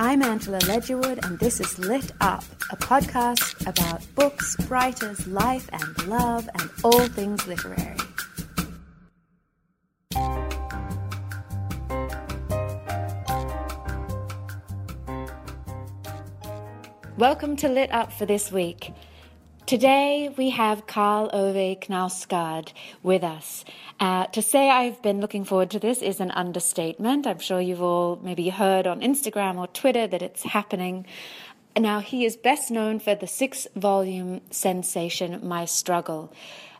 I'm Angela Ledgerwood, and this is Lit Up, a podcast about books, writers, life, and love, and all things literary. Welcome to Lit Up for this week. Today we have Karl Ove Knausgaard with us. Uh, to say I've been looking forward to this is an understatement. I'm sure you've all maybe heard on Instagram or Twitter that it's happening. Now, he is best known for the six volume sensation My Struggle.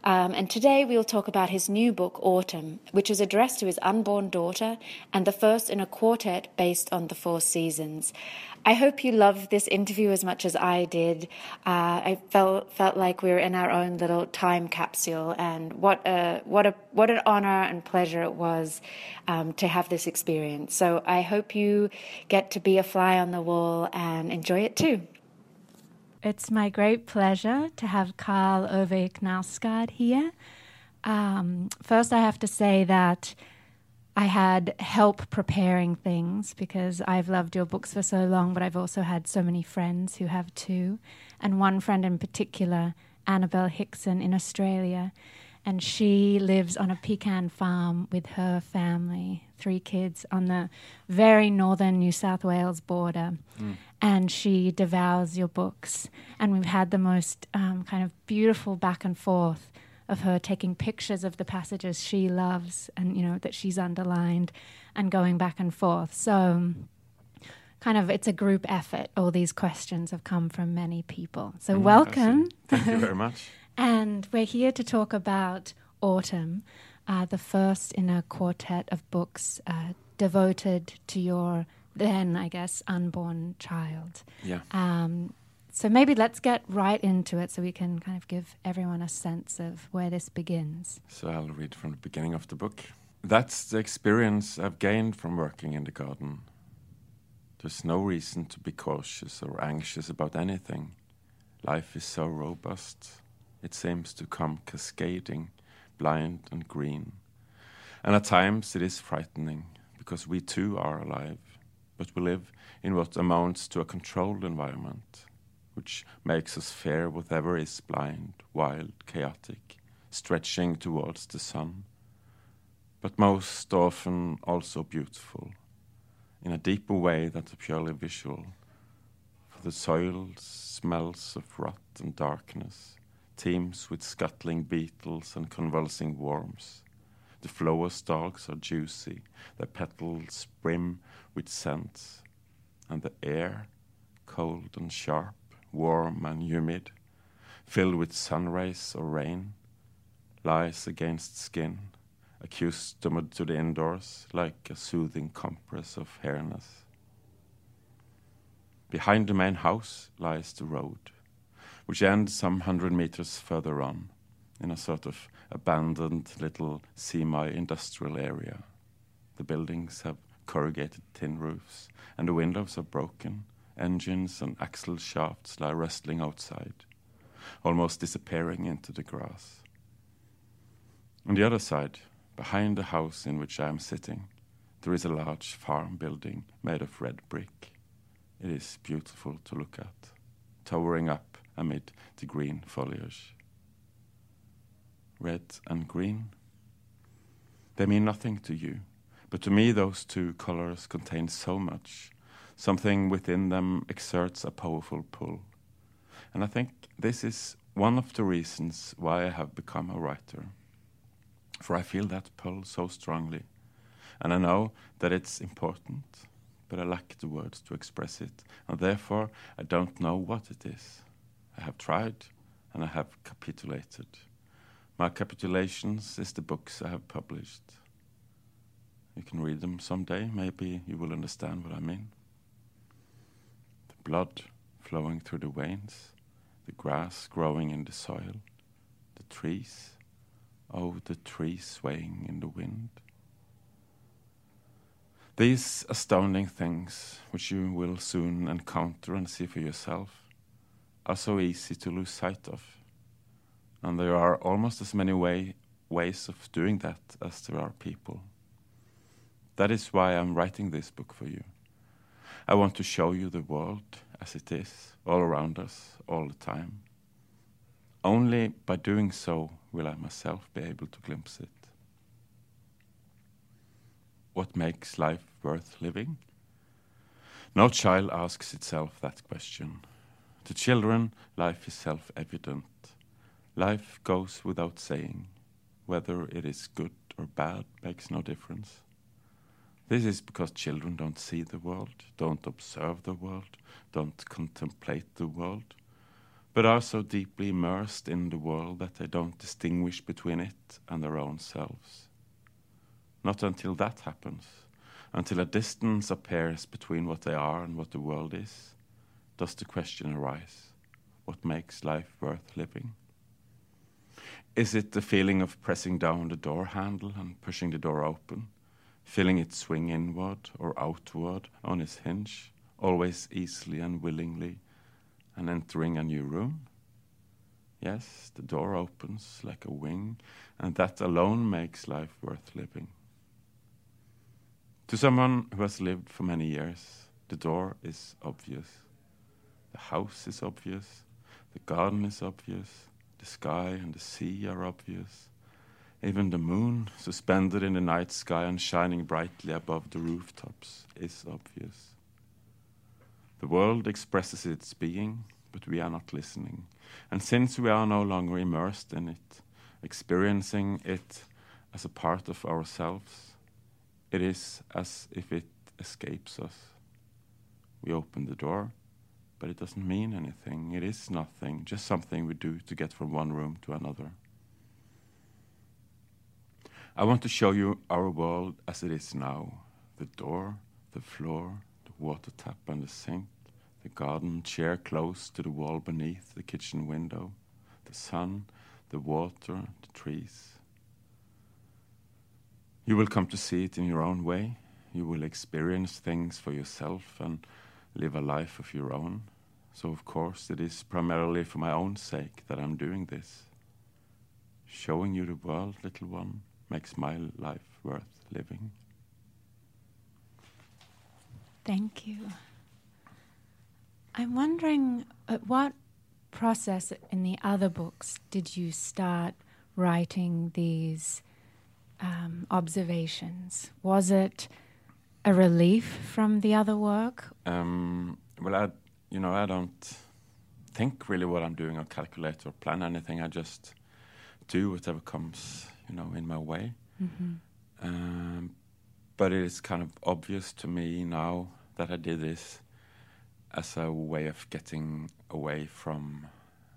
Um, and today we'll talk about his new book, Autumn, which is addressed to his unborn daughter and the first in a quartet based on the Four Seasons. I hope you love this interview as much as I did. Uh, I felt felt like we were in our own little time capsule, and what a what a what an honor and pleasure it was um, to have this experience. So I hope you get to be a fly on the wall and enjoy it too. It's my great pleasure to have Karl Ove Knausgaard here. Um, first, I have to say that I had help preparing things because I've loved your books for so long, but I've also had so many friends who have too. And one friend in particular, Annabelle Hickson in Australia, and she lives on a pecan farm with her family, three kids, on the very northern New South Wales border. Mm. And she devours your books. And we've had the most um, kind of beautiful back and forth of her taking pictures of the passages she loves and you know that she's underlined and going back and forth. So kind of it's a group effort. All these questions have come from many people. So mm, welcome. thank you very much. And we're here to talk about autumn uh, the first in a quartet of books uh, devoted to your then i guess unborn child yeah um, so maybe let's get right into it so we can kind of give everyone a sense of where this begins. So I'll read from the beginning of the book. That's the experience I've gained from working in the garden. There's no reason to be cautious or anxious about anything. Life is so robust. It seems to come cascading, blind and green. And at times it is frightening because we too are alive, but we live in what amounts to a controlled environment which makes us fear whatever is blind, wild, chaotic, stretching towards the sun, but most often also beautiful, in a deeper way than the purely visual. For the soil smells of rot and darkness, teems with scuttling beetles and convulsing worms. The flower stalks are juicy, their petals brim with scents, and the air, cold and sharp, warm and humid, filled with sun rays or rain, lies against skin, accustomed to the indoors like a soothing compress of hairness. Behind the main house lies the road, which ends some hundred meters further on, in a sort of abandoned little semi industrial area. The buildings have corrugated tin roofs, and the windows are broken engines and axle shafts lie rustling outside, almost disappearing into the grass. On the other side, behind the house in which I am sitting, there is a large farm building made of red brick. It is beautiful to look at, towering up amid the green foliage. Red and green, they mean nothing to you, but to me those two colors contain so much. Something within them exerts a powerful pull. And I think this is one of the reasons why I have become a writer for I feel that pull so strongly. And I know that it's important, but I lack the words to express it, and therefore I don't know what it is. I have tried, and I have capitulated. My capitulations is the books I have published. You can read them someday, maybe you will understand what I mean. The blood flowing through the veins, the grass growing in the soil, the trees Oh, the trees swaying in the wind. These astounding things, which you will soon encounter and see for yourself, are so easy to lose sight of. And there are almost as many way, ways of doing that as there are people. That is why I'm writing this book for you. I want to show you the world as it is, all around us, all the time. Only by doing so will I myself be able to glimpse it. What makes life worth living? No child asks itself that question. To children, life is self evident. Life goes without saying. Whether it is good or bad makes no difference. This is because children don't see the world, don't observe the world, don't contemplate the world but are so deeply immersed in the world that they don't distinguish between it and their own selves. Not until that happens, until a distance appears between what they are and what the world is, does the question arise what makes life worth living? Is it the feeling of pressing down the door handle and pushing the door open, feeling it swing inward or outward on its hinge, always easily and willingly? and entering a new room. Yes, the door opens like a wing, and that alone makes life worth living. To someone who has lived for many years, the door is obvious. The house is obvious. The garden is obvious. The sky and the sea are obvious. Even the moon, suspended in the night sky and shining brightly above the rooftops, is obvious. The world expresses its being, but we are not listening. And since we are no longer immersed in it, experiencing it as a part of ourselves, it is as if it escapes us. We open the door, but it doesn't mean anything. It is nothing, just something we do to get from one room to another. I want to show you our world as it is now the door, the floor, the water tap, and the sink the garden chair close to the wall beneath the kitchen window, the sun, the water, the trees. You will come to see it in your own way. You will experience things for yourself and live a life of your own. So, of course, it is primarily for my own sake that I'm doing this. Showing you the world, little one, makes my life worth living. Thank you. I'm wondering at what process in the other books did you start writing these um, observations? Was it a relief from the other work? Um, well, I, you know, I don't think really what I'm doing or calculate or plan anything. I just do whatever comes, you know, in my way. Mm-hmm. Um, but it is kind of obvious to me now that I did this as a way of getting away from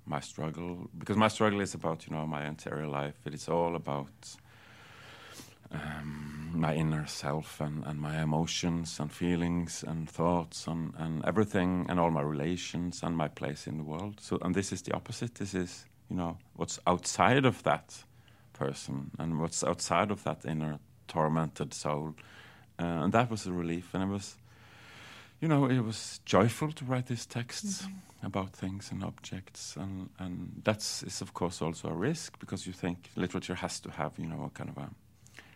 my struggle. Because my struggle is about you know my interior life. It is all about um, my inner self and, and my emotions and feelings and thoughts and, and everything and all my relations and my place in the world. So and this is the opposite. This is you know what's outside of that person and what's outside of that inner tormented soul uh, and that was a relief and it was you know, it was joyful to write these texts mm-hmm. about things and objects, and and that's is of course also a risk because you think literature has to have you know a kind of a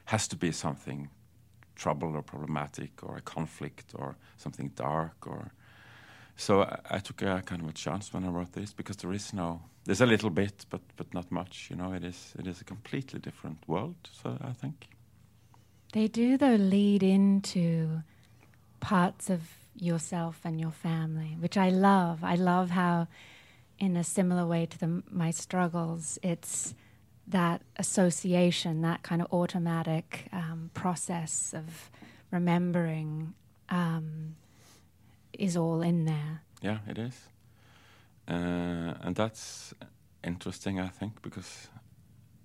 has to be something trouble or problematic or a conflict or something dark or so I, I, took a kind of a chance when I wrote this because there is no there's a little bit but but not much you know it is it is a completely different world so I think they do though lead into parts of yourself and your family which I love I love how in a similar way to the, my struggles it's that association, that kind of automatic um, process of remembering um, is all in there. Yeah, it is. Uh, and that's interesting, I think, because,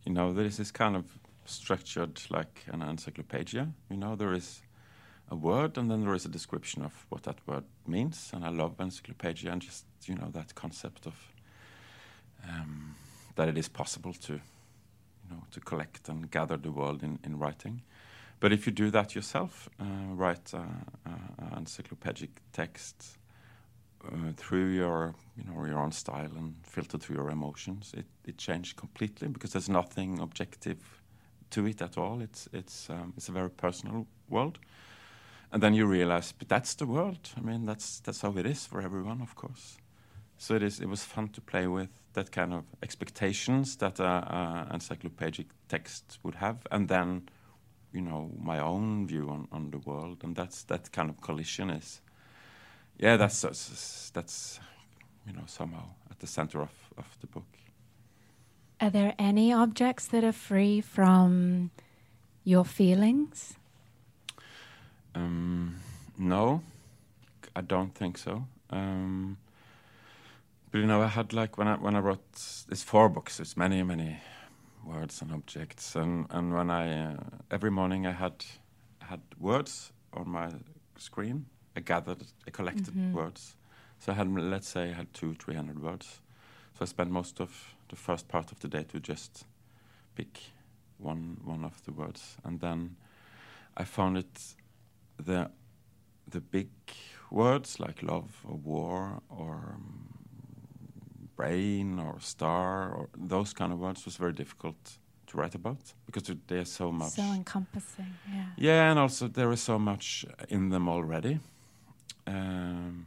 you know, there is this kind of structured like an encyclopedia. You know, there is a word and then there is a description of what that word means. And I love encyclopedia and just, you know, that concept of um, that it is possible to you know, to collect and gather the world in, in writing. But if you do that yourself, uh, write uh, encyclopedic text uh, through your, you know, your own style and filter through your emotions, it, it changed completely because there's nothing objective to it at all. It's it's um, it's a very personal world, and then you realize, but that's the world. I mean, that's that's how it is for everyone, of course. So it is. It was fun to play with that kind of expectations that an encyclopedic text would have, and then, you know, my own view on, on the world, and that's that kind of collision is, yeah, that's that's, you know somehow at the center of of the book. Are there any objects that are free from your feelings? Um, no, I don't think so. Um, but you know, I had like when I when I wrote these four books, it's many many words and objects, and and when I uh, every morning I had had words on my screen. I gathered, I collected mm -hmm. words. So I had let's say I had two three hundred words. So I spent most of the first part of the day to just pick one one of the words, and then I found it the the big words like love or war or um, brain or star or those kind of words was very difficult to write about because there's so much so encompassing yeah yeah and also there is so much in them already um,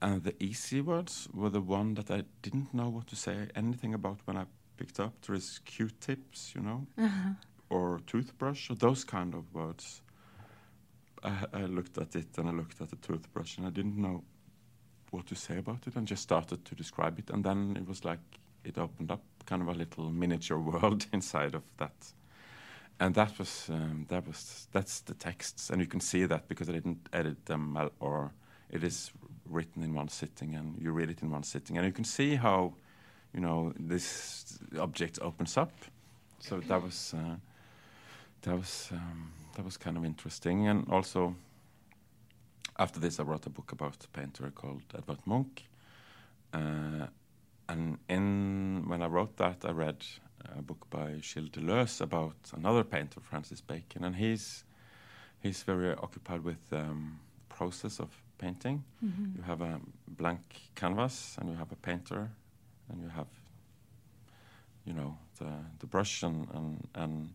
and the easy words were the one that I didn't know what to say anything about when I picked up there is q-tips you know uh-huh. or toothbrush or those kind of words I, I looked at it and I looked at the toothbrush and I didn't know what to say about it and just started to describe it. And then it was like it opened up kind of a little miniature world inside of that. And that was um, that was that's the texts, and you can see that because I didn't edit them or it is written in one sitting, and you read it in one sitting, and you can see how you know this object opens up. So that was uh, that was um, that was kind of interesting, and also after this, I wrote a book about a painter called Edvard Munch. Uh, and in when I wrote that, I read a book by Gilles Deleuze about another painter, Francis Bacon, and he's he's very occupied with um, process of painting. Mm-hmm. You have a blank canvas, and you have a painter, and you have you know the the brush and and and,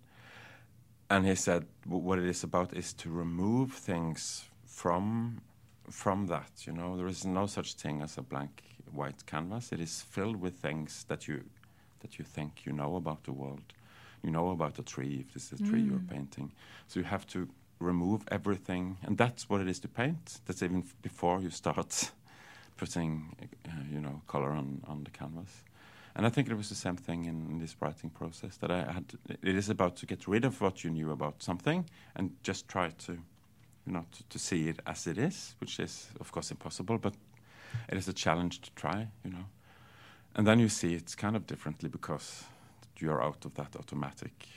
and he said what it is about is to remove things from from that. You know, there is no such thing as a blank white canvas. It is filled with things that you that you think you know about the world. You know about the tree if this is a tree mm. you're painting. So you have to remove everything, and that's what it is to paint. That's even before you start putting, uh, you know, color on on the canvas. And I think it was the same thing in, in, this writing process that I had. It is about to get rid of what you knew about something and just try to you know, to, to, see it as it is, which is of course impossible, but it is a challenge to try, you know. And then you see it kind of differently because you're out of that automatic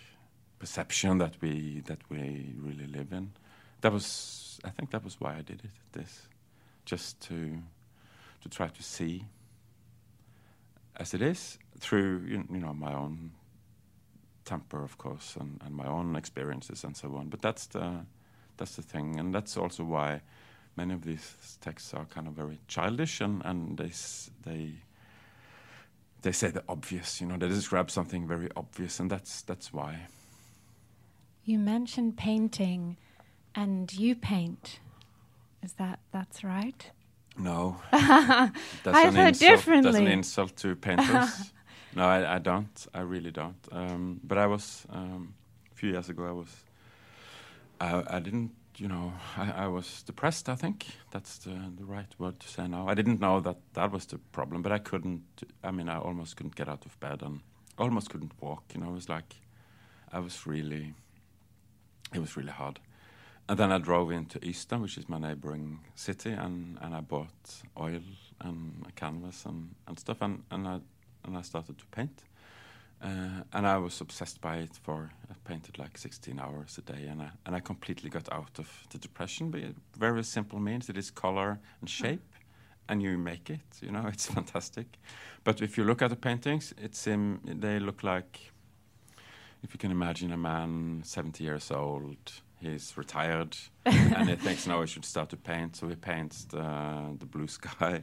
perception that we that we really live in. That was, I think, that was why I did it. This, just to to try to see as it is through you, you know my own temper, of course, and, and my own experiences and so on. But that's the that's the thing, and that's also why many of these texts are kind of very childish, and and they they they say the obvious. You know, they describe something very obvious, and that's that's why. You mentioned painting, and you paint. Is that that's right? No, that's I've an heard insult. That's an insult to painters. no, I, I don't. I really don't. Um, but I was um, a few years ago. I was. I, I didn't. You know, I, I was depressed. I think that's the the right word to say now. I didn't know that that was the problem, but I couldn't. I mean, I almost couldn't get out of bed and almost couldn't walk. You know, it was like I was really. It was really hard. And then I drove into Ystad, which is my neighboring city, and, and I bought oil and a canvas and, and stuff, and, and I and I started to paint. Uh, and I was obsessed by it for I painted like 16 hours a day, and I and I completely got out of the depression. But very simple means it is color and shape, and you make it. You know, it's fantastic. But if you look at the paintings, it's um, they look like if you can imagine a man 70 years old, he's retired, and he thinks now he should start to paint. So he paints the, the blue sky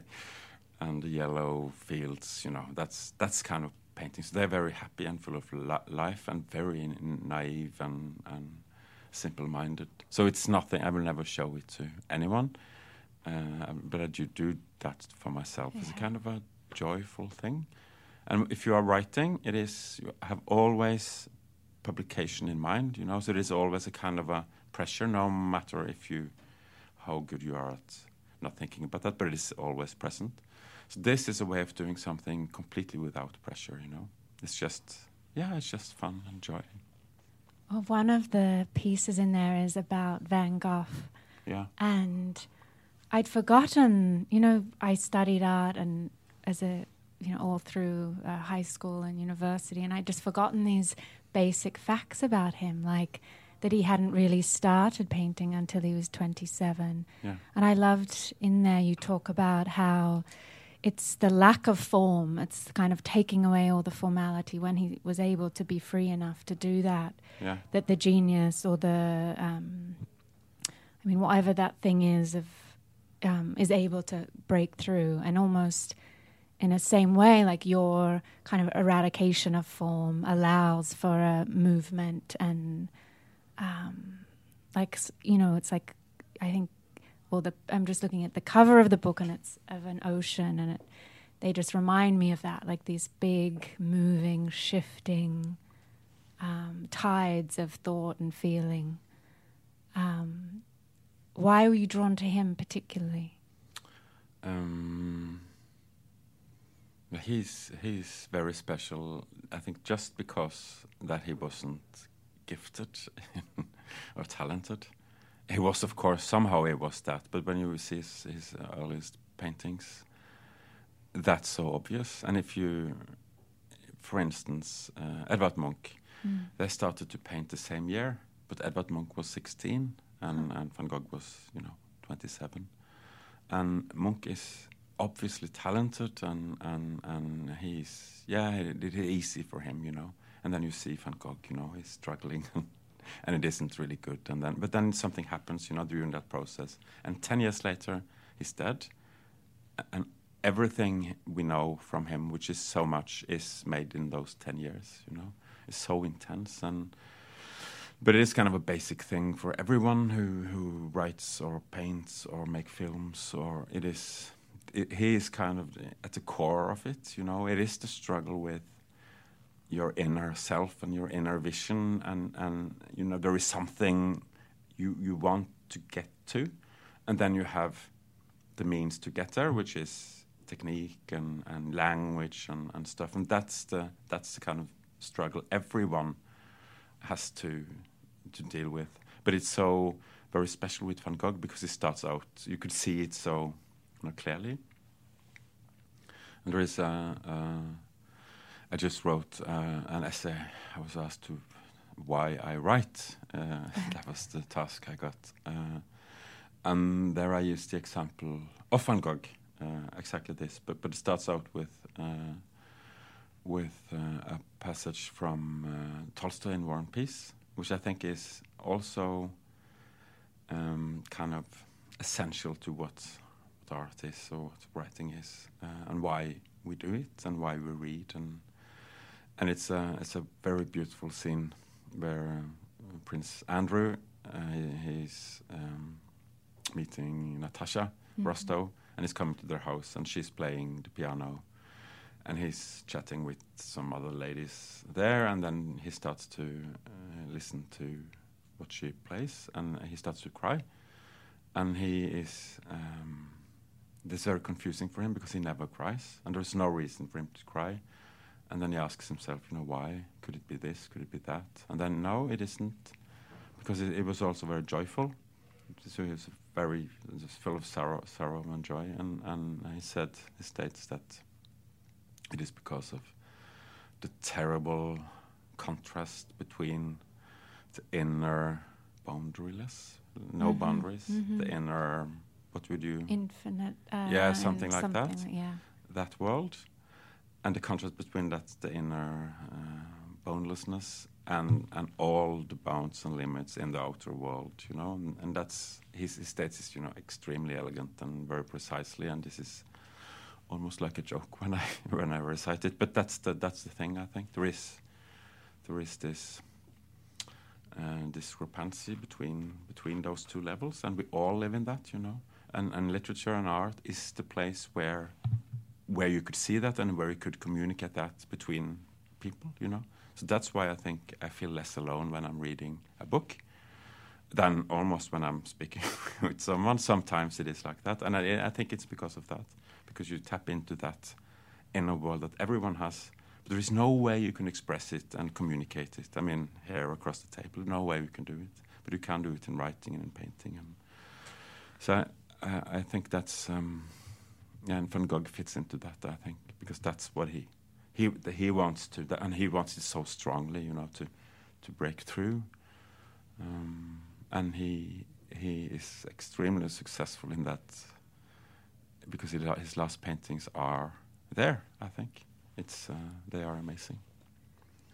and the yellow fields. You know, that's that's kind of paintings. They're very happy and full of li- life and very naive and, and simple-minded. So it's nothing. I will never show it to anyone, uh, but I do do that for myself. It's a kind of a joyful thing. And if you are writing, it is you have always publication in mind. You know, so it is always a kind of a pressure, no matter if you how good you are at not thinking about that, but it is always present. So this is a way of doing something completely without pressure. You know, it's just yeah, it's just fun and joy. Well, one of the pieces in there is about Van Gogh, Yeah, and I'd forgotten. You know, I studied art and as a you know all through uh, high school and university, and I'd just forgotten these basic facts about him, like that he hadn't really started painting until he was 27. yeah, And I loved in there you talk about how it's the lack of form, it's kind of taking away all the formality when he was able to be free enough to do that, yeah, that the genius or the, um, I mean, whatever that thing is, of um, is able to break through and almost in a same way, like your kind of eradication of form allows for a movement and, um, like you know, it's like I think. Well, the, I'm just looking at the cover of the book, and it's of an ocean, and it, they just remind me of that, like these big, moving, shifting um, tides of thought and feeling. Um, why were you drawn to him particularly? Um, he's he's very special. I think just because that he wasn't gifted or talented, he was of course somehow he was that. But when you see his, his uh, earliest paintings, that's so obvious. And if you, for instance, uh, Edvard Munch, mm. they started to paint the same year, but Edvard Munch was 16 and, mm. and Van Gogh was you know 27 and Munch is obviously talented and and and he's yeah it, it is easy for him you know and then you see Van Gogh you know he's struggling and it isn't really good. And then but then something happens you know during that process. And 10 years later he's dead. And everything we know from him which is so much is made in those 10 years you know. It's so intense and but it is kind of a basic thing for everyone who, who writes or paints or make films or it is it, he is kind of at the core of it you know. It is the struggle with your inner self and your inner vision and and you know there is something you you want to get to and then you have the means to get there which is technique and, and language and, and stuff and that's the that's the kind of struggle everyone has to to deal with. But it's so very special with Van Gogh because it starts out. You could see it so you know, clearly. And there is a. a I just wrote uh, an essay. I was asked to why I write. Uh, that was the task I got. Uh, and there I used the example of Van Gogh, uh, exactly this. But but it starts out with uh, with uh, a passage from uh, Tolstoy in War and Peace, which I think is also um, kind of essential to what, what art is or what writing is, uh, and why we do it, and why we read, and and it's a it's a very beautiful scene where uh, Prince Andrew uh, he's um, meeting Natasha mm-hmm. Rostov, and he's coming to their house, and she's playing the piano, and he's chatting with some other ladies there, and then he starts to uh, listen to what she plays, and he starts to cry, and he is. Um, this is very confusing for him because he never cries, and there's no reason for him to cry. And then he asks himself, you know, why? Could it be this? Could it be that? And then, no, it isn't, because it, it was also very joyful. So he was very just full of sorrow, sorrow and joy. And, and he said, he states that it is because of the terrible contrast between the inner boundaryless, no mm-hmm. boundaries, mm-hmm. the inner, what would you? Infinite. Uh, yeah, something like something that. Yeah. That world, and the contrast between that, the inner uh, boundlessness, and and all the bounds and limits in the outer world, you know, and, and that's his, his states is you know extremely elegant and very precisely, and this is almost like a joke when I when I recite it. But that's the that's the thing. I think there is there is this uh, discrepancy between between those two levels, and we all live in that, you know. And and literature and art is the place where where you could see that and where you could communicate that between people, you know. So that's why I think I feel less alone when I'm reading a book than almost when I'm speaking with someone. Sometimes it is like that, and I, I think it's because of that because you tap into that inner world that everyone has. But there is no way you can express it and communicate it. I mean, here across the table, no way you can do it. But you can do it in writing and in painting. And so I, I think that's um, and Van Gogh fits into that. I think because that's what he he he wants to, and he wants it so strongly, you know, to to break through. Um, and he he is extremely successful in that because his last paintings are there. I think it's uh, they are amazing.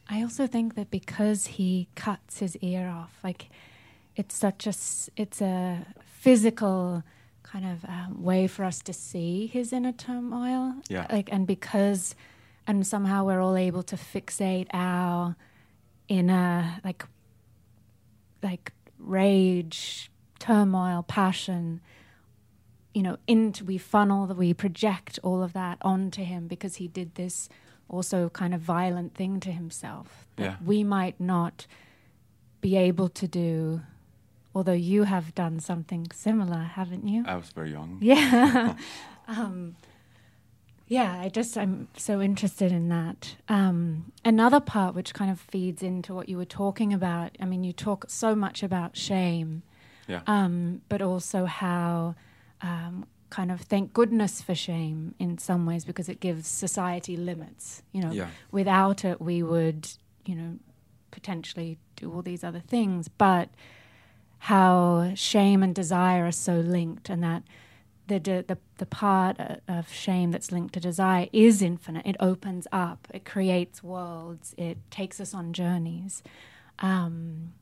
I also think that because he cuts his ear off, like it's such a it's a physical kind of um, way for us to see his inner turmoil. Yeah. Like and because and somehow we're all able to fixate our inner like like rage, turmoil, passion you know, into we funnel that we project all of that onto him because he did this also kind of violent thing to himself that yeah. we might not be able to do. Although you have done something similar, haven't you? I was very young. Yeah. um, yeah, I just I'm so interested in that. Um, another part which kind of feeds into what you were talking about. I mean, you talk so much about shame, yeah. Um, but also how um, kind of thank goodness for shame in some ways because it gives society limits. You know, yeah. without it, we would, you know, potentially do all these other things. But how shame and desire are so linked, and that the the the part of shame that's linked to desire is infinite. It opens up. It creates worlds. It takes us on journeys. Um,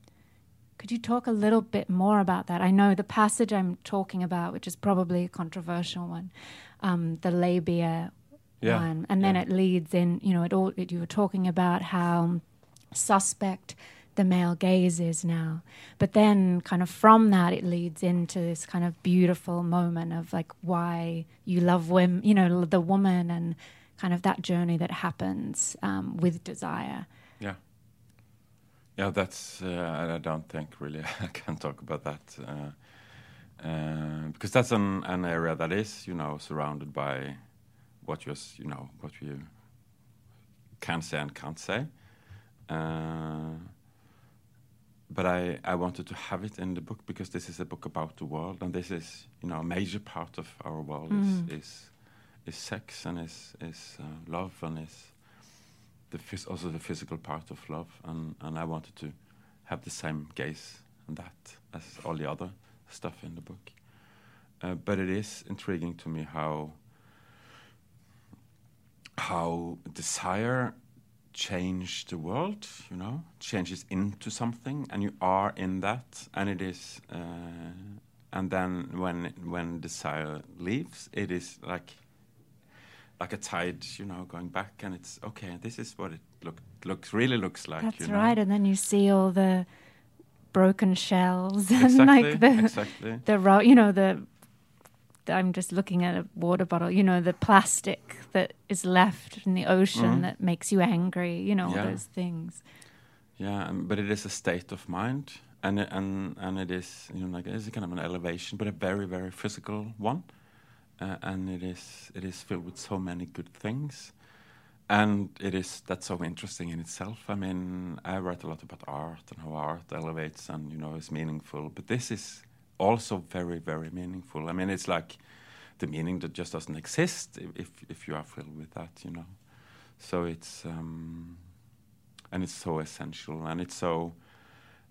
could you talk a little bit more about that? I know the passage I'm talking about, which is probably a controversial one, um, the labia yeah. one, and then yeah. it leads in. You know, it all it, you were talking about how suspect the male gaze is now, but then kind of from that it leads into this kind of beautiful moment of like why you love women, you know, the woman and kind of that journey that happens um, with desire. Yeah. Yeah, that's. Uh, I don't think really I can talk about that uh, uh, because that's an, an area that is, you know, surrounded by what you, you know, what you can say and can't say. Uh, but I, I wanted to have it in the book because this is a book about the world, and this is, you know, a major part of our world mm. is, is is sex and is is uh, love and is the phys- also the physical part of love, and, and I wanted to have the same gaze on that as all the other stuff in the book. Uh, but it is intriguing to me how how desire change the world, you know, changes into something, and you are in that, and it is uh, and then when when desire leaves, it is like like a tide, you know, going back, and it's okay. This is what it look looks really looks like. That's you know? right. And then you see all the broken shells and Exactly, like the exactly. the ro- you know the I'm just looking at a water bottle, you know, the plastic that is left in the ocean Mhm. that makes you angry, you know, all those things. Yeah, um, but it is a state of mind, and it- and and it is you know like it's kind of an elevation, but a very very physical one, uh, and it is it is filled with so many good things, and it is that's so interesting in itself. I mean, I write a lot about art and how art elevates and you know is meaningful, but this is also very very meaningful. I mean, it's like the meaning that just doesn't exist if if, you are filled with that, you know. So it's. Um, and it's so essential and it's so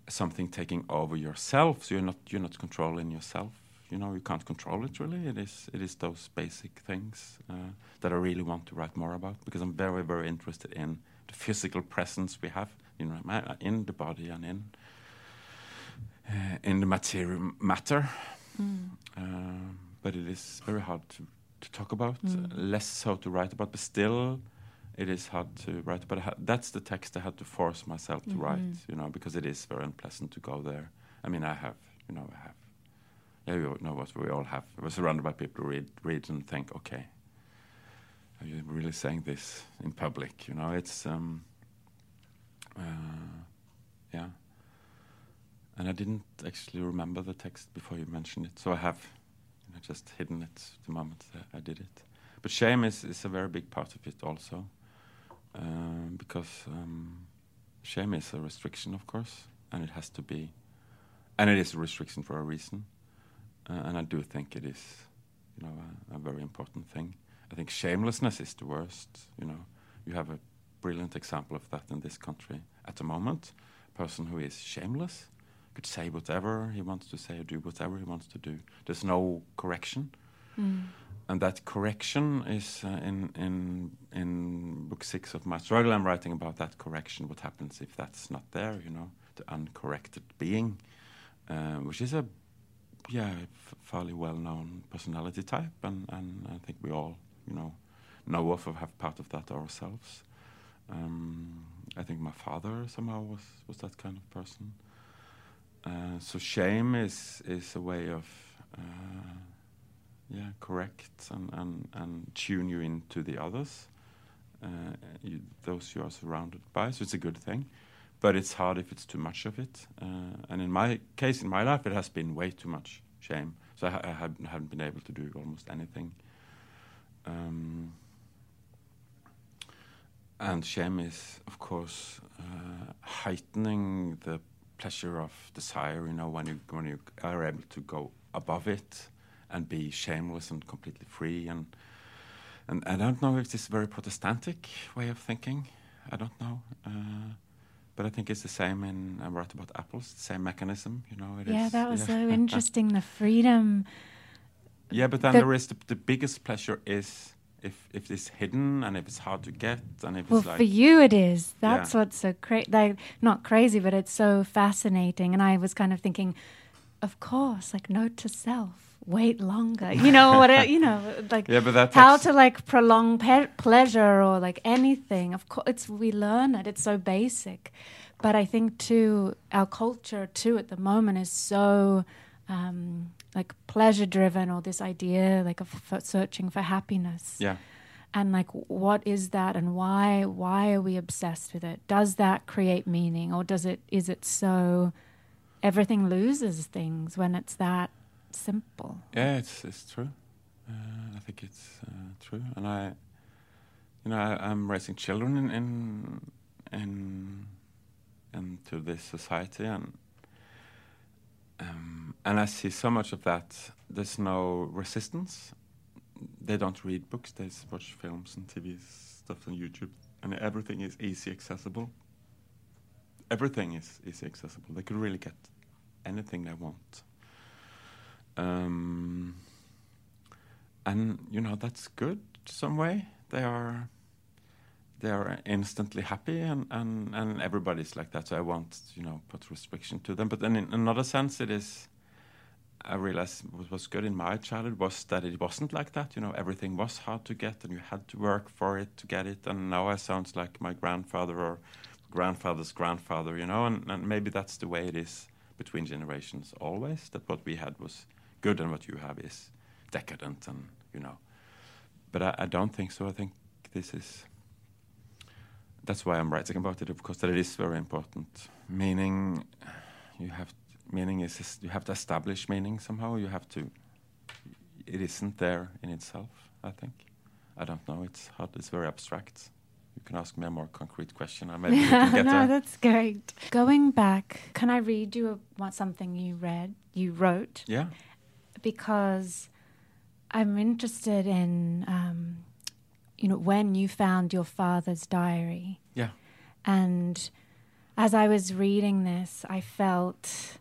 something taking over yourself so you're not you're not controlling yourself you know you can't control it really it is it is those basic things uh, that I really want to write more about because I'm very very interested in the physical presence we have you know in the body and in uh, in the material matter. Um, but it is very hard to, to talk about. Less so to write about but still it is hard to write but ha- that's the text I had to force myself to write you know because it is very unpleasant to go there. I mean I have you know I have yeah you know what we all have I was surrounded by people who read read and think okay are you really saying this in public? You know it's um uh, yeah and I didn't actually remember the text before you mentioned it so I have you know, just hidden it the moment I- did it but shame is, is a very big part of it also um, because um, shame is a restriction, of course, and it has to be, and it is a restriction for a reason. Uh, and I do think it is, you know, a, a very important thing. I think shamelessness is the worst. You know, you have a brilliant example of that in this country at the moment. A person who is shameless could say whatever he wants to say or do whatever he wants to do. There's no correction and that correction is uh, in in in book six of my struggle. I'm writing about that correction. What happens if that's not there? You know, the uncorrected being, uh, which is a yeah f- fairly well-known personality type, and and I think we all you know know of or have part of that ourselves. Um, I think my father somehow was was that kind of person. Uh, so shame is is a way of uh, yeah, correct and, and, and tune you into the others, uh, you, those you are surrounded by. So it's a good thing, but it's hard if it's too much of it. Uh, and in my case, in my life, it has been way too much shame. So I, I haven't, haven't been able to do almost anything. Um, and shame is, of course, uh, heightening the pleasure of desire. You know, when you when you are able to go above it and be shameless and completely free. And and I don't know if this is a very Protestantic way of thinking. I don't know, uh, but I think it's the same in I write about apples. The same mechanism. You know, it is. yeah, that was yeah. so interesting. The freedom. Yeah, but then The- there is the, the biggest pleasure is if if it's hidden and if it's hard to get and if Well, it's like for you, it is. Yeah. That's what's so crazy. Like, not crazy, but it's so fascinating. And I was kind of thinking, of course, like note to self, wait longer. You know what? it- you know, like Yeah, but that how to like prolong pe- pleasure or like anything. Of course, it's we learn it. It's so basic. But I think too, our culture too at the moment is so. Um, like pleasure driven or this idea like of f- searching for happiness yeah. and like what is that and why why are we obsessed with it does that create meaning or does it is it so everything loses things when it's that simple Yeah, it's it's true. Uh, I think it's uh, true, and I, you know, I, I'm raising children in in in into this society, and um, and I see so much of that. There's no resistance. They don't read books. They watch films and TV stuff on YouTube, and everything is easy accessible. Everything is easy accessible. They could really get anything they want. Um, and you know that's good some way. They are they are instantly happy, and, and, and everybody's like that. So I won't you know put restriction to them. But then in another sense, it is I realized what was good in my childhood was that it wasn't like that. You know, everything was hard to get, and you had to work for it to get it. And now I sounds like my grandfather or grandfather's grandfather. You know, and, and maybe that's the way it is between generations always. That what we had was good, and what you have is decadent, and you know. But I, I don't think so. I think this is. That's why I'm writing about it, of course. That it is very important. Meaning, you have meaning is you have to establish meaning somehow. You have to. It isn't there in itself. I think. I don't know. It's hard. It's very abstract. You can ask me a more concrete question. I maybe can get no, there. that's great. Going back, can I read you a, what something you read, you wrote? Yeah. Because I'm interested in, um, you know, when you found your father's diary. Yeah. And as I was reading this, I felt,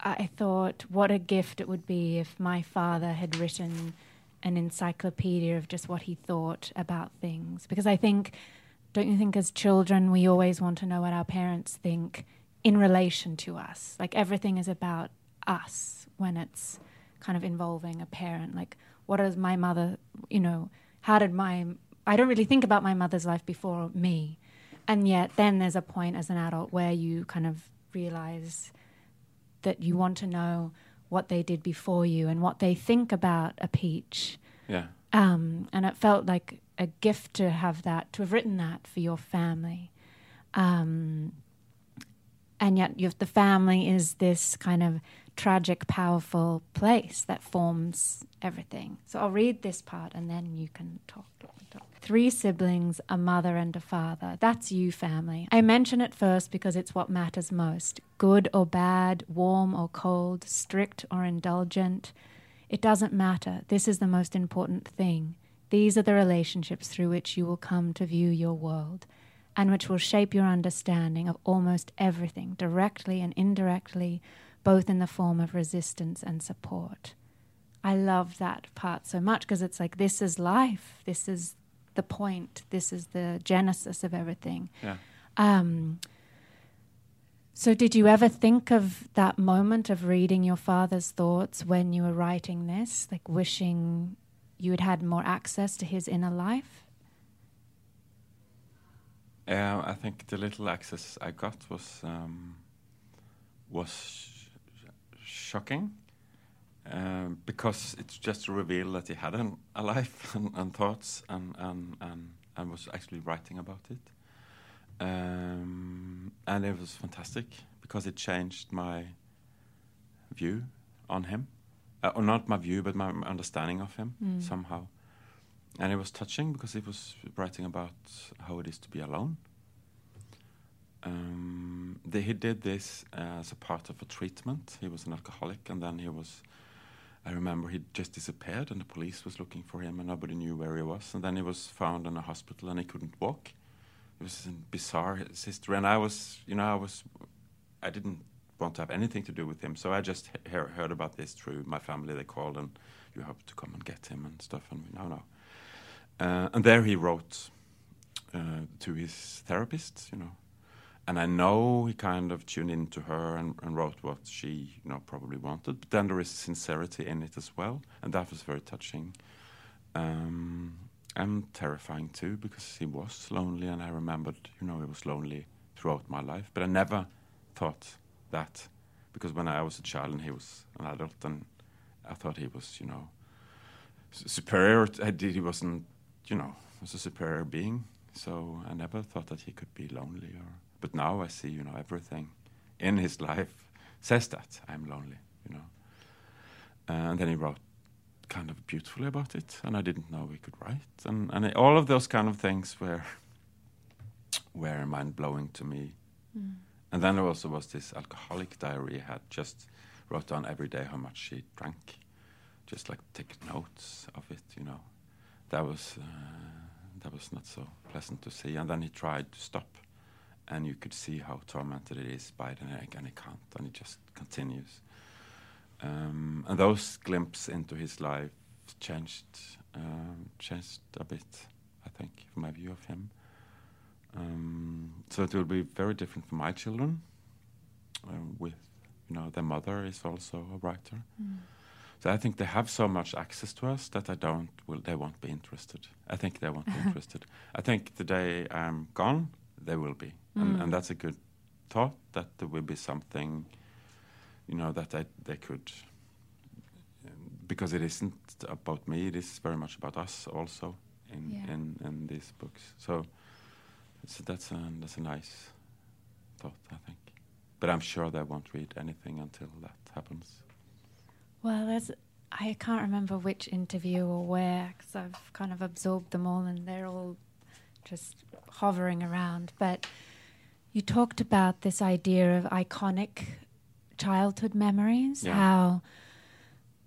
I thought, what a gift it would be if my father had written an encyclopedia of just what he thought about things. Because I think, don't you think as children, we always want to know what our parents think in relation to us? Like everything is about us when it's kind of involving a parent. Like, what does my mother, you know, how did my, I don't really think about my mother's life before me. And yet, then there's a point as an adult where you kind of realize that you want to know what they did before you and what they think about a peach. Yeah. Um, and it felt like a gift to have that, to have written that for your family. Um, and yet, the family is this kind of tragic, powerful place that forms everything. So I'll read this part and then you can talk. Three siblings, a mother and a father. That's you, family. I mention it first because it's what matters most. Good or bad, warm or cold, strict or indulgent. It doesn't matter. This is the most important thing. These are the relationships through which you will come to view your world and which will shape your understanding of almost everything, directly and indirectly, both in the form of resistance and support. I love that part so much because it's like, this is life. This is the point. This is the genesis of everything. Yeah. Um, so, did you ever think of that moment of reading your father's thoughts when you were writing this, like wishing you had had more access to his inner life? Yeah, I think the little access I got was um, was shocking um, because it's just to reveal that he had an, a life and, and thoughts and, and, and, and was actually writing about it. Um, and it was fantastic because it changed my view on him. Uh, or not my view, but my understanding of him Mm. somehow. And it was touching because he was writing about how it is to be alone. Um, he did this as a part of a treatment. He was an alcoholic, and then he was. I remember he just disappeared, and the police was looking for him, and nobody knew where he was. And then he was found in a hospital, and he couldn't walk. It was a bizarre history, and I was, you know, I was, I didn't want to have anything to do with him, so I just he- heard about this through my family. They called, and you have to come and get him and stuff. And no, no. Uh, and there he wrote uh, to his therapist, you know. And I know he kind of tuned into her and, and wrote what she, you know, probably wanted. But then there is sincerity in it as well, and that was very touching. Um, and terrifying too, because he was lonely, and I remembered, you know, he was lonely throughout my life. But I never thought that, because when I was a child and he was an adult, and I thought he was, you know, superior. I did. He wasn't, you know, was a superior being. So I never thought that he could be lonely. Or, but now I see, you know, everything in his life says that I'm lonely. You know, and then he wrote kind of beautifully about it, and I didn't know he could write, and and all of those kind of things were were mind blowing to me. And then there also was this alcoholic diary he had just wrote down every day how much he drank, just like take notes of it, you know. That was uh, that was not so pleasant to see. And then he tried to stop, and you could see how tormented it is by the neck, and it can't, and he just continues. Um, and those glimpses into his life changed um, changed a bit, I think, my view of him. Um, so it will be very different for my children uh, with you know, their mother is also a writer. So I think they have so much access to us that I don't. Will they won't be interested? I think they won't be interested. I think the day I'm gone, they will be, and, mm. and that's a good thought. That there will be something, you know, that I, they could. Um, because it isn't about me; it is very much about us also in Yeah. in, in these books. So, so that's a that's a nice thought, I think. But I'm sure they won't read anything until that happens. Well, there's I can't remember which interview or where because I've kind of absorbed them all and they're all just hovering around. But you talked about this idea of iconic childhood memories, Yeah. how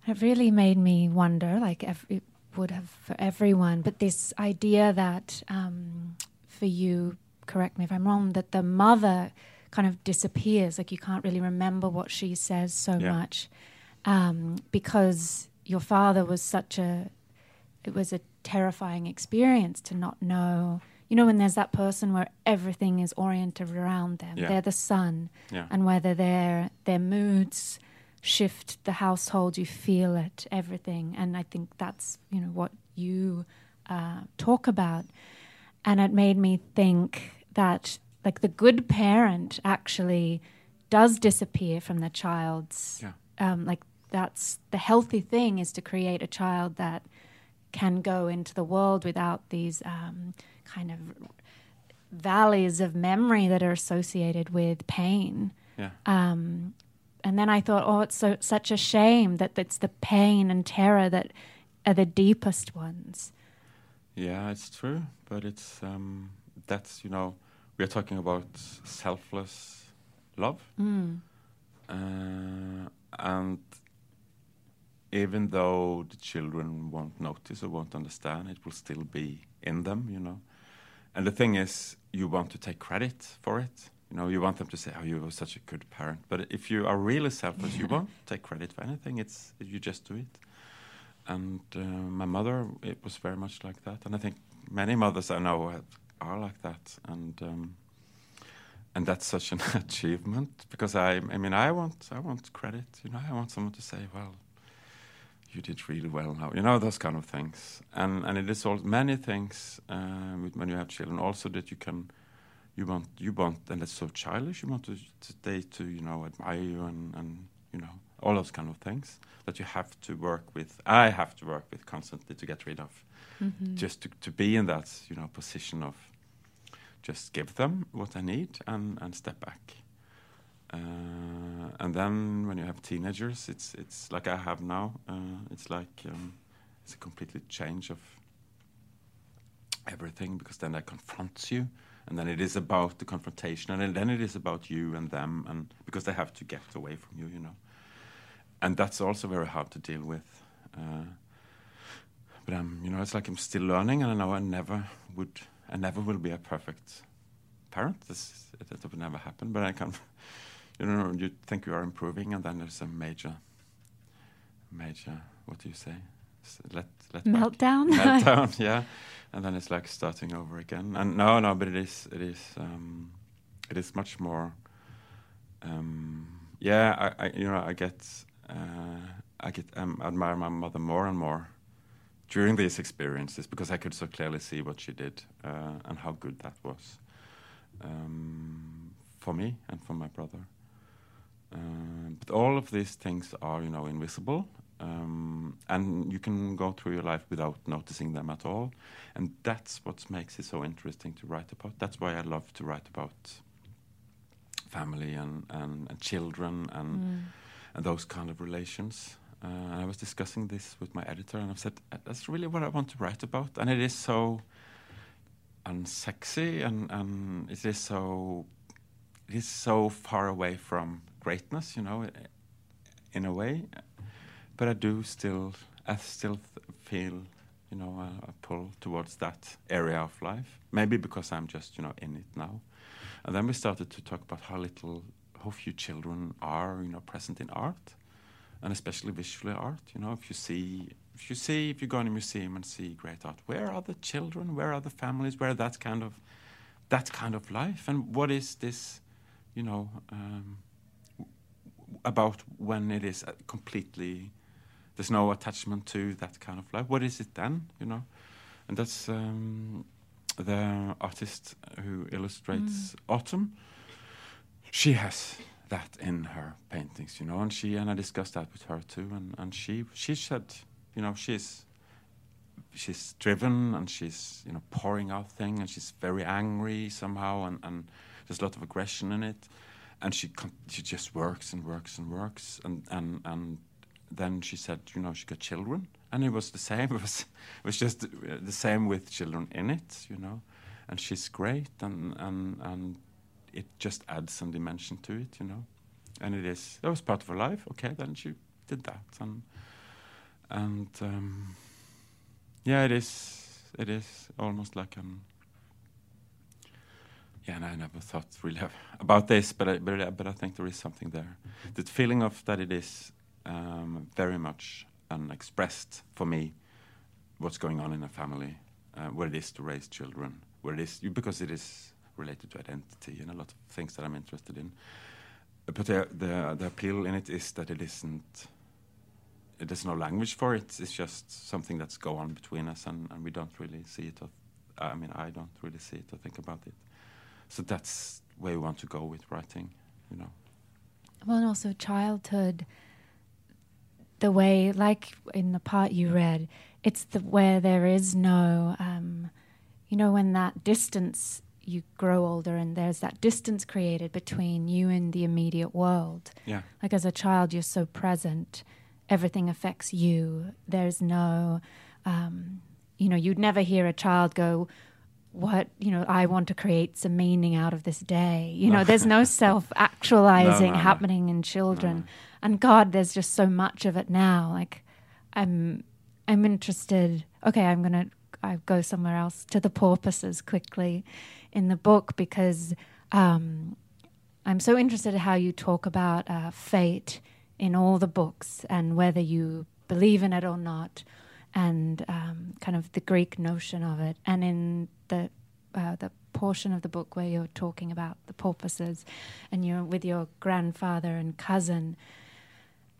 it really made me wonder, like ev- it would have for everyone, but this idea that um, for you, correct me if I'm wrong, that the mother kind of disappears, like you can't really remember what she says so Yeah. much um, because your father was such a it was a terrifying experience to not know you know when there's that person where everything is oriented around them Yeah. they're the sun Yeah. and whether their their moods shift the household you feel it everything and i think that's you know what you uh, talk about and it made me think that like the good parent actually does disappear from the child's Yeah. um, like that's the healthy thing is to create a child that can go into the world without these um, kind of valleys of memory that are associated with pain Yeah. um, and then I thought, oh, it's so such a shame that it's the pain and terror that are the deepest ones. Yeah, it's true, but it's um, that's you know we are talking about selfless love, uh, and even though the children won't notice or won't understand, it will still be in them, you know. And the thing is, you want to take credit for it. You know, you want them to say, "Oh, you were such a good parent." But if you are really selfless, you won't take credit for anything. It's you just do it and uh, my mother it was very much like that and i think many mothers i know are like that and um, and that's such an achievement because I, I mean i want i want credit you know i want someone to say well you did really well now. You know those kind of things. And and it is all many things uh, with, when you have children also that you can you want you want and it's so childish you want to, to they to you know admire you and and you know all those kind of things that you have to work with. I have to work with constantly to get rid of. Just to, to be in that you know position of just give them what they need and and step back uh, and then when you have teenagers it's it's like i have now uh, it's like um, it's a completely change of everything because then they confront you and then it is about the confrontation and then it is about you and them and because they have to get away from you you know. And that's also very hard to deal with uh, but I'm, you know it's like I'm still learning and I know I never would I never will be a perfect parent. This that would never happen but I can you know you think you are improving and then there's a major major what do you say let let back. Meltdown? meltdown yeah and then it's like starting over again and no no but it is it is um it is much more um yeah i, I you know i get uh i get um, admire my mother more and more during these experiences because i could so clearly see what she did uh, and how good that was um for me and for my brother um, but all of these things are, you know, invisible, um, and you can go through your life without noticing them at all. And that's what makes it so interesting to write about. That's why I love to write about family and, and, and children and and those kind of relations. Uh, and I was discussing this with my editor, and I said that's really what I want to write about. And it is so unsexy, and, and it is so it is so far away from greatness, you know, in a way. But I do still, I still feel, you know, a, a pull towards that area of life. Maybe because I'm just, you know, in it now. And then we started to talk about how little, how few children are, you know, present in art, and especially visual art. You know, if you see, if you see, if you go in a museum and see great art, where are the children? Where are the families? Where that kind of, that kind of life? And what is this? you know, um, about when it is uh, completely there's no attachment to that kind of life. What is it then? You know, and that's um, the artist who illustrates autumn. She has that in her paintings, you know, and she and I discussed that with her too, and and she she said, you know, she's she's driven and she's you know pouring out thing and she's very angry somehow and, and there's a lot of aggression in it and she she just works and works and works and and and then she said you know she got children and it was the same it was it was just the same with children in it you know and she's great and and and it just adds some dimension to it you know and it is that was part of her life okay then she did that and and um, yeah, it is. It is almost like an. And I never thought really about this, but I, but, I, but I think there is something there. The feeling of that it is um, very much unexpressed for me. What's going on in a family, uh, what it is to raise children, what it is because it is related to identity and a lot of things that I'm interested in. But the the, the appeal in it is that it isn't there's no language for it. It's just something that's go on between us, and, and we don't really see it. Or, I mean, I don't really see it or think about it. So that's where we want to go with writing, you know. Well, and also childhood. The way, like in the part you read, it's the where there is no, um, you know, when that distance you grow older and there's that distance created between you and the immediate world. Yeah. Like as a child, you're so present everything affects you. There's no, um, you know, you'd never hear a child go, what you know i want to create some meaning out of this day. You know there's no self actualizing no, no, happening no. in children. And god there's just so much of it now. Like i'm i'm interested. Okay i'm gonna i go somewhere else to the porpoises quickly in the book because um, i'm so interested in how you talk about uh, fate in all the books, and whether you believe in it or not, and um, kind of the Greek notion of it, and in the uh, the portion of the book where you're talking about the porpoises, and you're with your grandfather and cousin,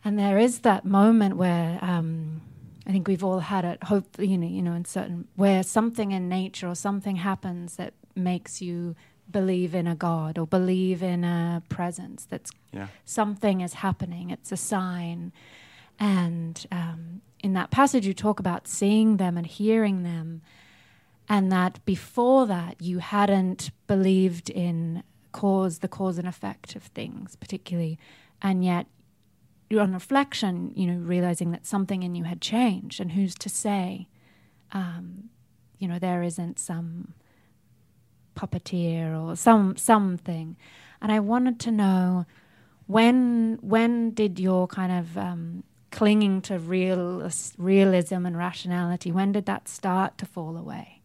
and there is that moment where. Um, I think we've all had it. Hope you know, you know, in certain where something in nature or something happens that makes you believe in a God or believe in a presence that's yeah. something is happening, it's a sign. And um, in that passage, you talk about seeing them and hearing them, and that before that, you hadn't believed in cause, the cause and effect of things, particularly, and yet on reflection, you know, realizing that something in you had changed, and who's to say, um, you know, there isn't some puppeteer or some something. And I wanted to know when when did your kind of um, clinging to real realism and rationality when did that start to fall away,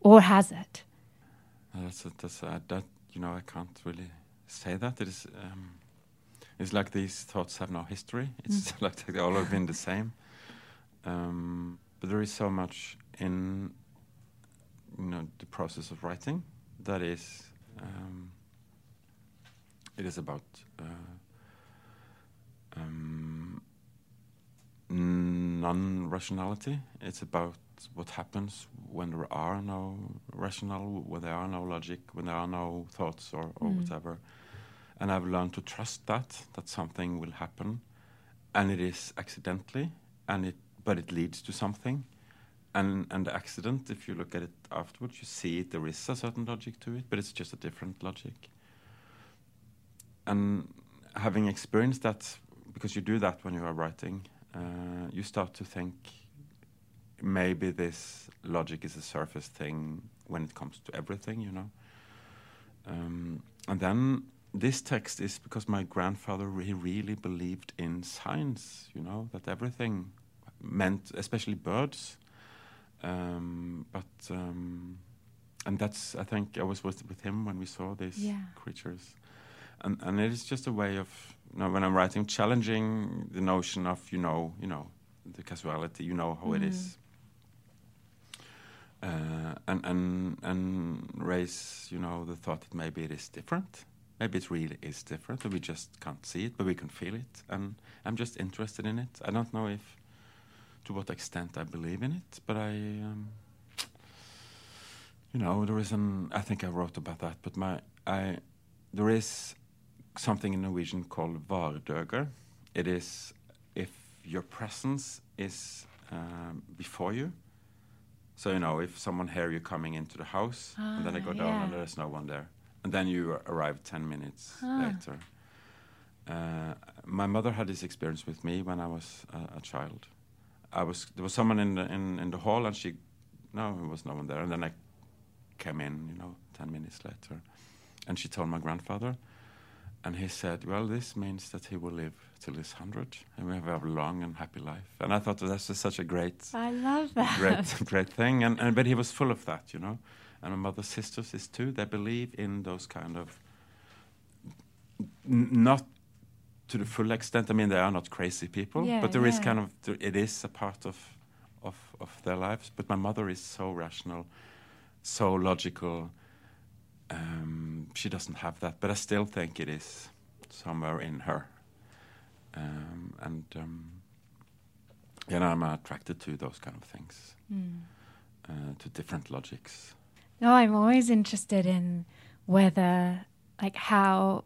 or has it? that's a, that's a, that you know I can't really say that. It is um, it's like these thoughts have no history. It's mm. like they all have been the same. Um, but there is so much in you know the process of writing that is um, it is about uh, um, non-rationality. It's about what happens when there are no rational, when there are no logic, when there are no thoughts or, or mm. whatever. And I've learned to trust that that something will happen, and it is accidentally, and it but it leads to something, and and the accident, if you look at it afterwards, you see it, there is a certain logic to it, but it's just a different logic. And having experienced that, because you do that when you are writing, uh, you start to think maybe this logic is a surface thing when it comes to everything, you know. Um, and then this text is because my grandfather he really believed in science, you know, that everything meant, especially birds, um, but um, and that's I think I was with, with him when we saw these yeah. creatures, and and it is just a way of you know when I'm writing challenging the notion of you know you know the casuality you know how mm. it is. Uh, and and and raise you know the thought that maybe it is different Maybe it really is different, we just can't see it, but we can feel it. And I'm just interested in it. I don't know if, to what extent I believe in it, but I, um, you know, there is an. I think I wrote about that, but my, I, there is something in Norwegian called vardøger. It is if your presence is um, before you. So you know, if someone hear you coming into the house, and then they go Ah, down yeah. and there's no one there, and then you arrive ten minutes Ah. later. Uh, my mother had this experience with me when I was a, a child. I was there was someone in the in, in the hall, and she, no, there was no one there, and then I came in, you know, ten minutes later, and she told my grandfather, and he said, "Well, this means that he will live till he's hundred, and we have a long and happy life." And I thought that that's just such a great I love that. great great thing and, and but he was full of that you know and my mother's sisters is too they believe in those kind of n- not to the full extent i mean they are not crazy people Yeah, but there is yeah. kind of it is a part of of of their lives but my mother is so rational so logical um, she doesn't have that but i still think it is somewhere in her um, and um, you know, I'm attracted to those kind of things, Hmm. uh, to different logics. No, I'm always interested in whether, like, how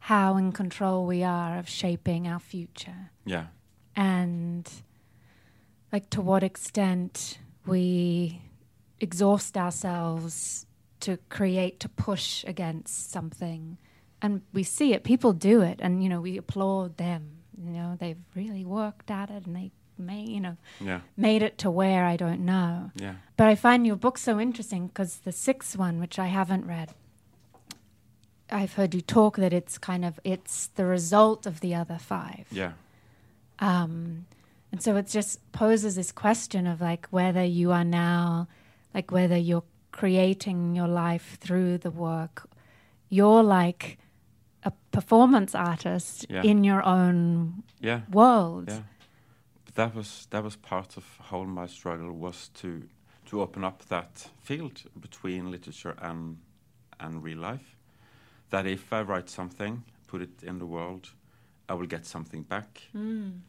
how in control we are of shaping our future, Yeah, and like to what extent we exhaust ourselves to create to push against something, and we see it. People do it, and you know we applaud them. You know they've really worked at it, and they may you know yeah, made it to where I don't know. yeah, But I find your book so interesting because the sixth one, which I haven't read, I've heard you talk that it's kind of it's the result of the other five. yeah, Um, and so it just poses this question of like whether you are now, like whether you're creating your life through the work, you're like a performance artist Yeah. in your own yeah, world. yeah. That was that was part of how my struggle was to to open up that field between literature and and real life. That if I write something, put it in the world, I will get something back,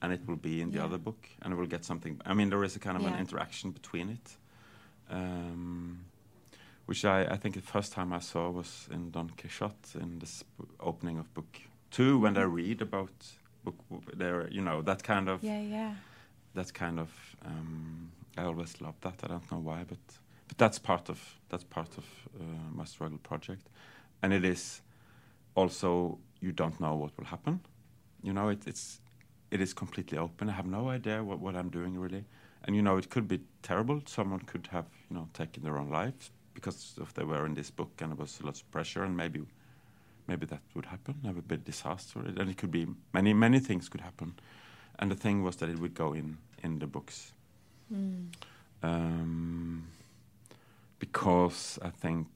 and it will be in the Yeah. other book, and I will get something. I mean, there is a kind of an interaction between it, um, which I, I think the first time I saw was in Don Quixote in this b- opening of book two, when they read about book, there, you know, that kind of Yeah, yeah. that kind of um, I always loved that. I don't know why, but but that's part of that's part of uh, my struggle project, and it is also you don't know what will happen. You know, it, it's it is completely open. I have no idea what, what I'm doing really, and you know, it could be terrible. Someone could have you know taken their own lives because if they were in this book and there was lots of pressure, and maybe maybe that would happen. Have a bit disaster, and it could be many many things could happen. And the thing was that it would go in in the books. Um, because I think,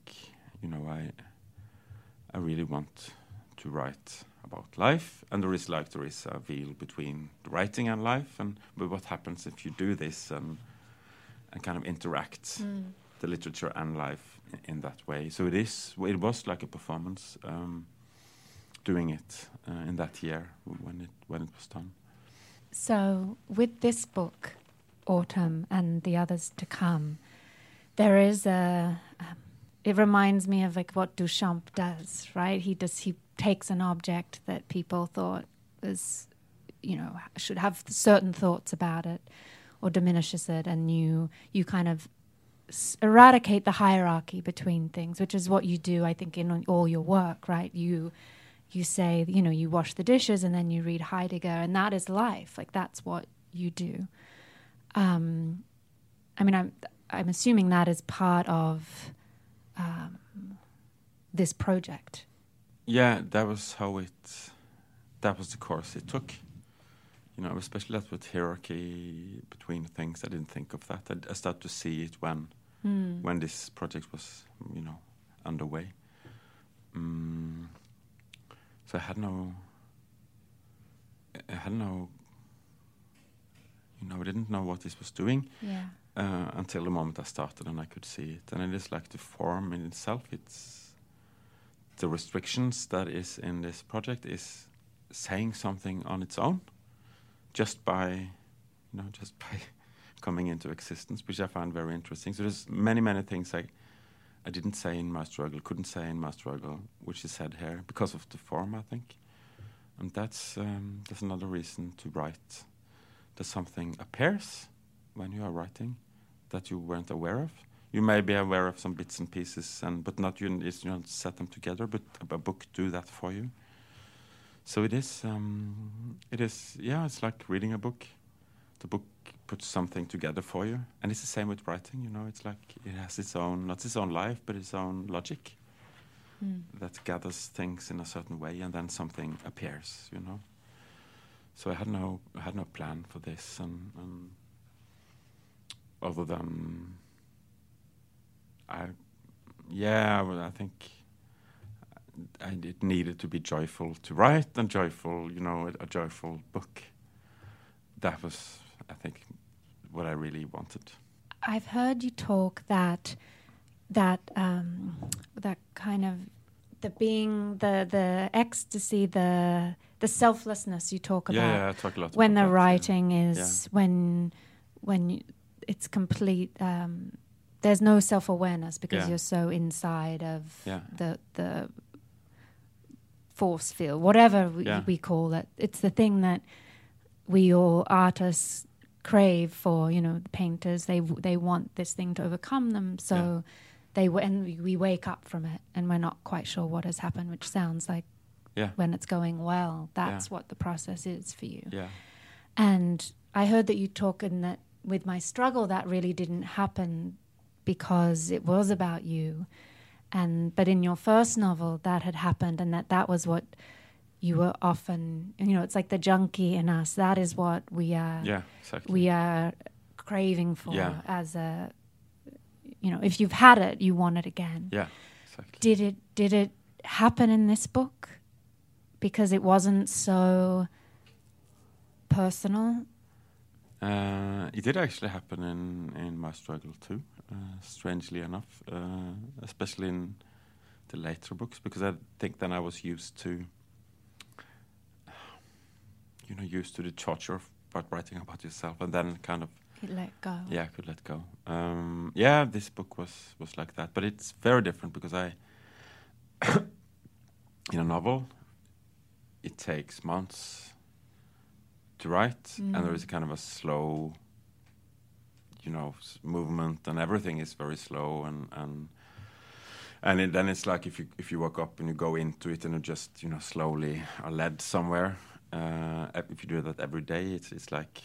you know, I I really want to write about life, and there is like there is a veil between the writing and life, and but what happens if you do this and and kind of interact the literature and life in, in that way? So it is. It was like a performance, um, doing it uh, in that year when it when it was done. So, with this book, Autumn, and the others to come, there is a. Um, it reminds me of like what Duchamp does, right? He does. He takes an object that people thought was, you know, should have certain thoughts about it, or diminishes it, and you you kind of s- eradicate the hierarchy between things, which is what you do, I think, in all your work, right? You you say, you know, you wash the dishes and then you read Heidegger, and that is life. Like that's what you do. Um, I mean, I'm I'm assuming that is part of um, this project. Yeah, that was how it. That was the course it took. You know, especially that with hierarchy between things. I didn't think of that. I, I started to see it when when this project was, you know, underway. Mm, so I had no. I had no. You know, I didn't know what this was doing Yeah. uh, until the moment I started and I could see it. And it is like the form in itself. It's the restrictions that is in this project is saying something on its own, just by, you know, just by coming into existence, which I found very interesting. So there's many, many things I, I didn't say in my struggle, couldn't say in my struggle, which is said here because of the form, I think. And that's um, that's another reason to write. That something appears when you are writing that you weren't aware of. You may be aware of some bits and pieces, and but not you, you don't set them together. But a, book do that for you. So it is. Um, it is. Yeah, it's like reading a book. The book puts something together for you, and it's the same with writing. You know, it's like it has its own, not its own life, but its own logic Mm. that gathers things in a certain way, and then something appears. You know. So I had no, I had no plan for this, and, and other than I, yeah, well, I think I, it needed to be joyful to write and joyful, you know, a, a joyful book. That was, I think, what I really wanted. I've heard you talk that that um, that kind of the being the the ecstasy the the selflessness you talk Yeah, about yeah, I talk a lot when about the that, yeah. writing is when when you, it's complete um, there's no self-awareness because Yeah. you're so inside of Yeah. the the force field whatever we, Yeah. we call it it's the thing that we all artists crave for you know the painters they they want this thing to overcome them so Yeah. they w- and we, wake up from it and we're not quite sure what has happened which sounds like Yeah. when it's going well that's Yeah. what the process is for you Yeah, and I heard that you talk in that with my struggle that really didn't happen because it was about you. And but in your first novel that had happened and that that was what you were often you know, it's like the junkie in us. That is what we are yeah, exactly. we are craving for Yeah. as a you know, if you've had it, you want it again. yeah, exactly. Did it did it happen in this book? Because it wasn't so personal Uh, it did actually happen in, in my struggle too, uh, strangely enough, uh, especially in the later books, because I think then I was used to, you know, used to the torture of about writing about yourself, and then kind of Could let go. yeah, I could let go. Um, yeah, this book was was like that, but it's very different because I, in a novel, it takes months to write, and there is kind of a slow, you know, s- movement, and everything is very slow, and and and it, then it's like if you if you wake up and you go into it and you just you know slowly are led somewhere. Uh, if you do that every day, it's it's like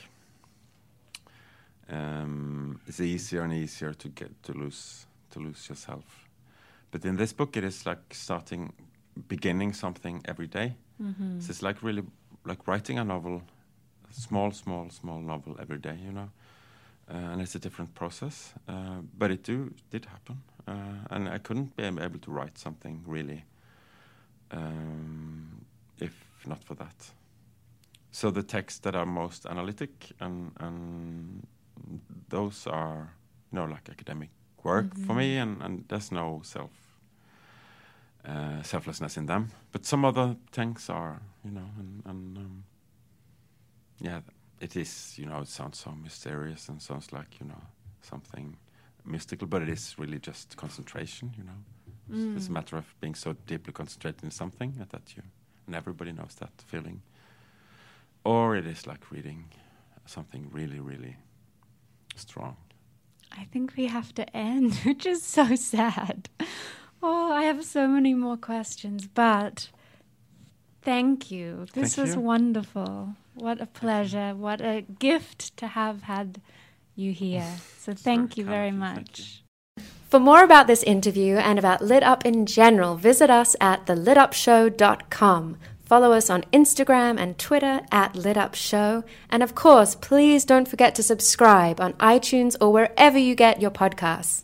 um, it's easier and easier to get to lose to lose yourself. But in this book, it is like starting, beginning something every day. So it's like really like writing a novel, a small, small, small novel every day. You know, uh, and it's a different process. Uh, but it do did happen, uh, and I couldn't be able to write something really um, if not for that. So the texts that are most analytic and and those are you know like academic work for me, and, and there's no self uh, selflessness in them. But some other things are you know, and, and um, yeah, it is you know it sounds so mysterious and sounds like you know something mystical, but it is really just concentration. You know, it's, it's a matter of being so deeply concentrated in something that you and everybody knows that feeling. Or it is like reading something really, really strong. I think we have to end, which is so sad. Oh, I have so many more questions, but thank you. This Thank was you. wonderful. What a pleasure. What a gift to have had you here. So thank very you very kind of you. much. You. For more about this interview and about Lit Up in general, visit us at thelitupshow.com. Follow us on Instagram and Twitter at Lit Up Show. And of course, please don't forget to subscribe on iTunes or wherever you get your podcasts.